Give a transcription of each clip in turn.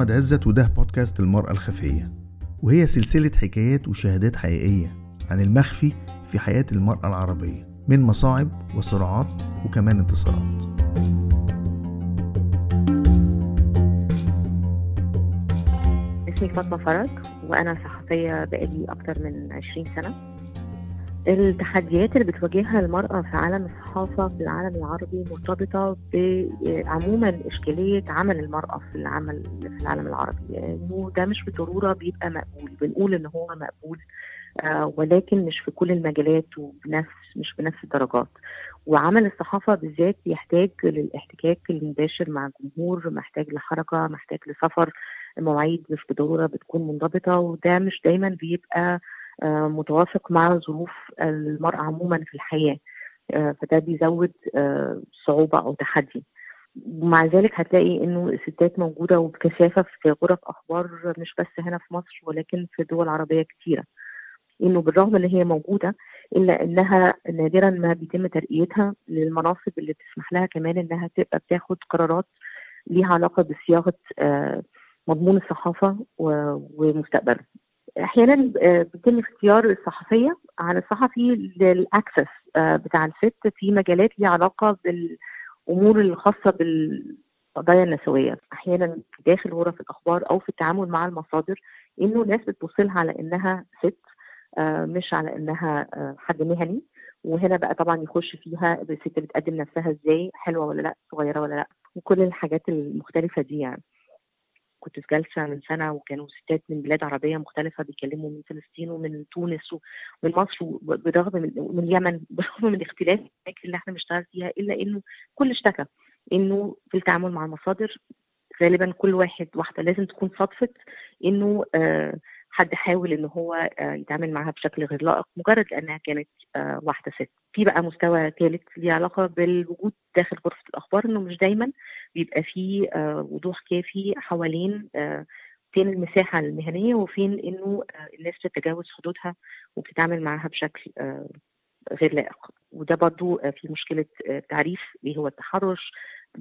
أحمد عزت وده بودكاست المرأة الخفية. وهي سلسلة حكايات وشهادات حقيقية عن المخفي في حياة المرأة العربية من مصاعب وصراعات وكمان انتصارات. اسمي فاطمة فرج وأنا صحفية بقالي أكتر من 20 سنة. التحديات اللي بتواجهها المرأة في عالم الصحافة في العالم العربي مرتبطة بعموما إشكالية عمل المرأة في العمل في العالم العربي. إنه ده مش بالضرورة بيبقى مقبول بنقول إن هو مقبول آه ولكن مش في كل المجالات وبنفس مش بنفس الدرجات. وعمل الصحافة بالذات بيحتاج للاحتكاك المباشر مع الجمهور محتاج لحركة محتاج لسفر. المواعيد مش بالضرورة بتكون منضبطة وده مش دايما بيبقى متوافق مع ظروف المرأة عموما في الحياة. آه فده بيزود آه صعوبة أو تحدي. ومع ذلك هتلاقي إنه الستات موجودة وبكثافه في غرف أخبار مش بس هنا في مصر ولكن في دول عربية كثيره إنه بالرغم إن هي موجودة إلا إنها نادرا ما بيتم ترقيتها للمناصب اللي بتسمح لها كمان إنها تبقى بتاخد قرارات ليها علاقة بصياغة مضمون الصحافة ومستقبله. أحيانا بيتم اختيار الصحفية عن الصحفي للأكسس بتاع الست في مجالات ليها علاقة بالأمور الخاصة بالقضايا النسوية، أحيانا داخل غرف الأخبار أو في التعامل مع المصادر إنه ناس بتبص على إنها ست آه مش على إنها آه حد مهني. وهنا بقى طبعا يخش فيها الست بتقدم نفسها إزاي حلوة ولا لأ صغيرة ولا لأ وكل الحاجات المختلفة دي يعني. كنت في جلسة من سنة وكانوا ستات من بلاد عربية مختلفة بيتكلموا من فلسطين ومن تونس ومن مصر بالرغم من من اليمن بالرغم من اختلاف الأماكن اللي إحنا بنشتغل فيها إلا إنه كل اشتكى إنه في التعامل مع المصادر غالبا كل واحد واحدة لازم تكون صدفت إنه آه حد حاول ان هو يتعامل معاها بشكل غير لائق مجرد لأنها كانت واحدة ست. في بقى مستوى ثالث ليه علاقة بالوجود داخل غرفة الأخبار إنه مش دايما بيبقى فيه وضوح كافي حوالين فين المساحة المهنية وفين إنه الناس بتتجاوز حدودها وبتتعامل معاها بشكل غير لائق. وده برضو في مشكلة تعريف إيه هو التحرش.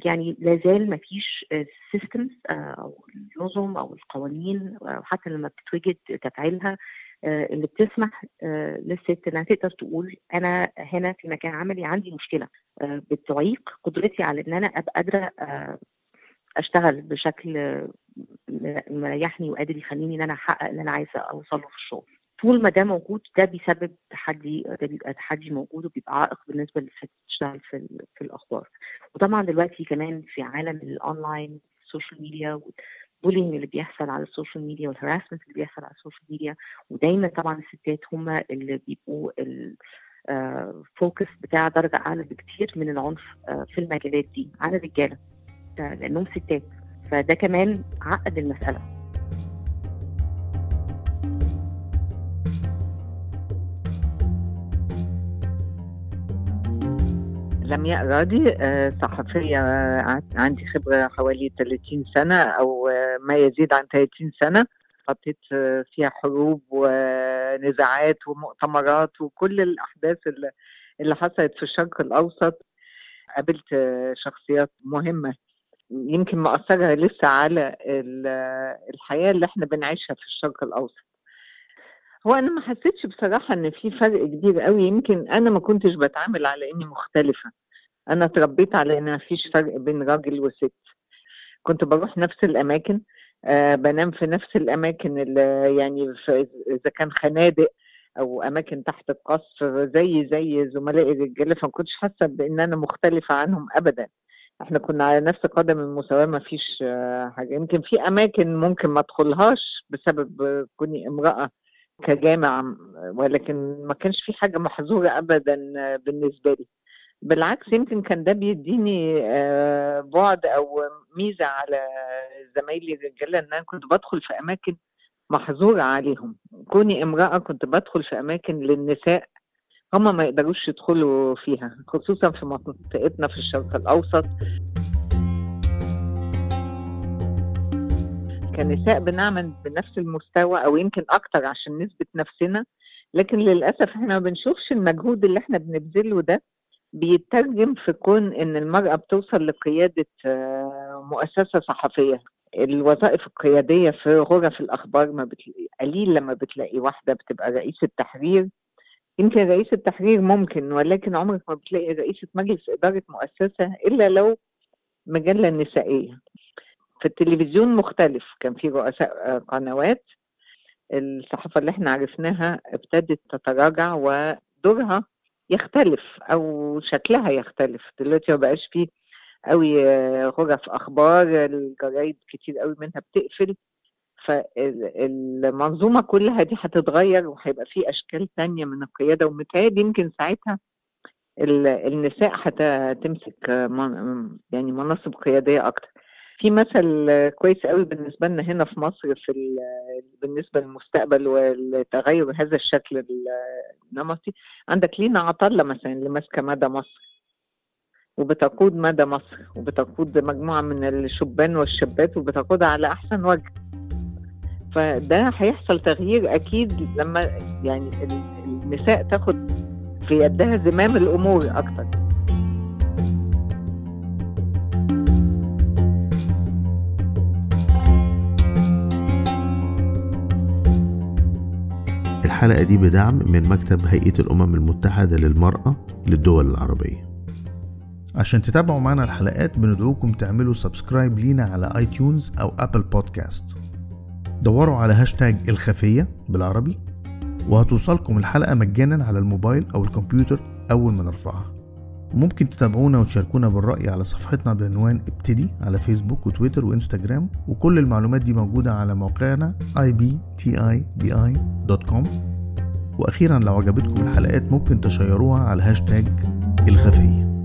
يعني لا زال ما فيش سيستمز أو النظم أو القوانين أو حتى لما بتتوجد تفعيلها اللي بتسمح للست إنها تقدر تقول أنا هنا في مكان عملي عندي مشكلة. بتعيق قدرتي على إن أنا أبقى قادرة أشتغل بشكل مريحني وقادر يخليني إن أنا أحقق اللي أنا عايزة أوصله في الشغل. طول ما ده موجود ده بيسبب تحدي ده بيبقى تحدي موجود وبيبقى عائق بالنسبة للست تشتغل في في الأخبار وطبعا دلوقتي كمان في عالم ال online ال social media وال bullying اللي بيحصل على ال social media وال harassment اللي بيحصل على ال social media ودايما طبعا الستات هم اللي بيبقوا ال focus بتاع درجة أعلى بكتير من العنف في المجالات دي على الرجالة لأنهم ستات فده كمان عقد المسألة. لمياء راضي صحفية عندي خبرة حوالي 30 سنة أو ما يزيد عن 30 سنة غطيت فيها حروب ونزاعات ومؤتمرات وكل الأحداث اللي حصلت في الشرق الأوسط. قابلت شخصيات مهمة يمكن مأثرها لسه على الحياة اللي إحنا بنعيشها في الشرق الأوسط. هو أنا ما حسيتش بصراحة إن في فرق كبير قوي يمكن أنا ما كنتش بتعامل على إني مختلفة. أنا اتربيت على إن ما فيش فرق بين راجل وست. كنت بروح نفس الأماكن آه بنام في نفس الأماكن اللي يعني إذا كان خنادق أو أماكن تحت القصر زي زي زملائي الرجالة فما كنتش حاسة بإن أنا مختلفة عنهم ابدا. إحنا كنا على نفس قدم المساواة ما فيش آه حاجة. يمكن في أماكن ممكن ما أدخلهاش بسبب كوني امرأة كجامع ولكن ما كانش في حاجة محظورة أبدا بالنسبة لي. بالعكس يمكن كان ده بيديني بعد أو ميزة على زمايلي الرجالة إن أنا كنت بدخل في أماكن محظورة عليهم. كوني امرأة كنت بدخل في أماكن للنساء هما ما يقدروش يدخلوا فيها خصوصا في منطقتنا في الشرق الأوسط. كنساء بنعمل بنفس المستوى أو يمكن أكتر عشان نثبت نفسنا لكن للأسف إحنا ما بنشوفش المجهود اللي إحنا بنبذله ده بيترجم في كون إن المرأة بتوصل لقيادة مؤسسة صحفية. الوظائف القيادية في غرف الأخبار ما بتلاقي قليل لما بتلاقي واحدة بتبقى رئيس التحرير يمكن رئيس التحرير ممكن ولكن عمرك ما بتلاقي رئيسة مجلس إدارة مؤسسة إلا لو مجلة نسائية. في التلفزيون مختلف كان في رؤساء قنوات. الصحافة اللي إحنا عرفناها ابتدت تتراجع ودورها يختلف أو شكلها يختلف. دلوقتي ما بقاش فيه قوي غرف أخبار الجرايد كتير قوي منها بتقفل. فالمنظومة كلها دي هتتغير وهيبقى في أشكال تانية من القيادة ومتهيألي يمكن ساعتها النساء هتمسك يعني مناصب قيادية أكتر. في مثل كويس قوي بالنسبة لنا هنا في مصر في بالنسبة للمستقبل والتغير هذا الشكل النمطي. عندك لينا عطلة مثلا اللي ماسكة مدى مصر. وبتقود مدى مصر وبتقود مجموعة من الشبان والشابات وبتقودها على أحسن وجه. فده هيحصل تغيير أكيد لما يعني النساء تاخد في يدها زمام الأمور أكتر. الحلقة دي بدعم من مكتب هيئة الأمم المتحدة للمرأة للدول العربية. عشان تتابعوا معنا الحلقات بندعوكم تعملوا subscribe لينا على iTunes أو Apple Podcasts دوروا على هاشتاج الخفية بالعربي وهتوصلكم الحلقة مجانا على الموبايل أو الكمبيوتر أول ما نرفعها. وممكن تتابعونا وتشاركونا بالرأي على صفحتنا بعنوان ابتدي على فيسبوك وتويتر وإنستجرام وكل المعلومات دي موجودة على موقعنا ibtidi.com وأخيرا لو عجبتكم الحلقات ممكن تشيروها على هاشتاج الخفية.